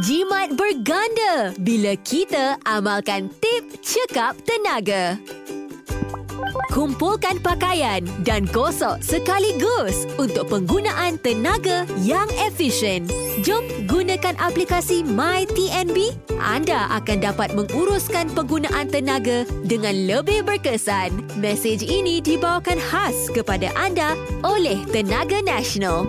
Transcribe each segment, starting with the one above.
Jimat berganda bila kita amalkan tip cekap tenaga. Kumpulkan pakaian dan gosok sekaligus untuk penggunaan tenaga yang efisien. Jom gunakan aplikasi MyTNB. Anda akan dapat menguruskan penggunaan tenaga dengan lebih berkesan. Mesej ini dibawakan khas kepada anda oleh Tenaga Nasional.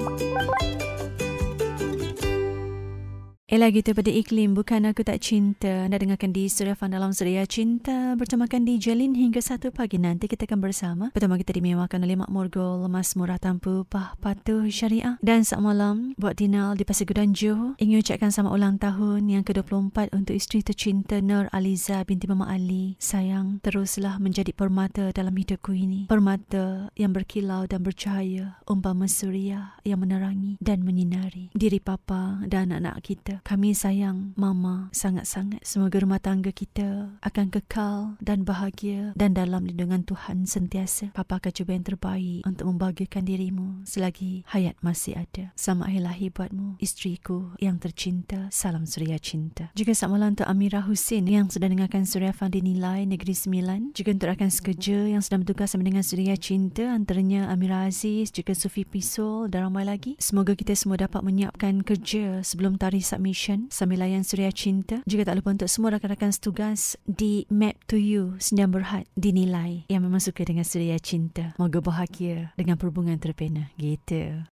Ella kita pada iklim Bukan Aku Tak Cinta. Anda dengarkan di Surya Fan dalam Surya Cinta. Bertemakan di Jalin hingga satu pagi nanti. Kita akan bersama. Pertama kita dimewahkan oleh Mak Morgol Lemas murah tanpa pah patuh syariah. Dan saat malam Buat dinal di Pasir Gudan Johor. Ingin ucapkan sama ulang tahun Yang ke-24 Untuk isteri tercinta Nur Aliza binti Mama Ali. Sayang Teruslah menjadi permata dalam hidupku ini. Permata yang berkilau dan bercahaya Umpama suria yang menerangi dan menyinari Diri papa dan anak-anak kita kami sayang Mama sangat-sangat. Semoga rumah tangga kita akan kekal dan bahagia dan dalam lindungan Tuhan sentiasa. Papa akan cuba yang terbaik untuk membahagiakan dirimu selagi hayat masih ada. Selamat hari lahir buatmu, isteriku yang tercinta. Salam Suria Cinta. Juga selamat malam untuk Amira Hussein yang sudah dengarkan Suria Fandi Nilai Negeri Sembilan. Juga untuk rakan sekerja yang sedang bertugas sama dengan Suria Cinta antaranya Amira Aziz, juga Sufi Pisol dan ramai lagi. Semoga kita semua dapat menyiapkan kerja sebelum tarikh submission Mission sambil layan Suria Cinta. Juga tak lupa untuk semua rakan-rakan setugas di Map to You Sendang Berhad dinilai yang memang suka dengan Suria Cinta. Moga bahagia dengan perhubungan terpena. Gitu.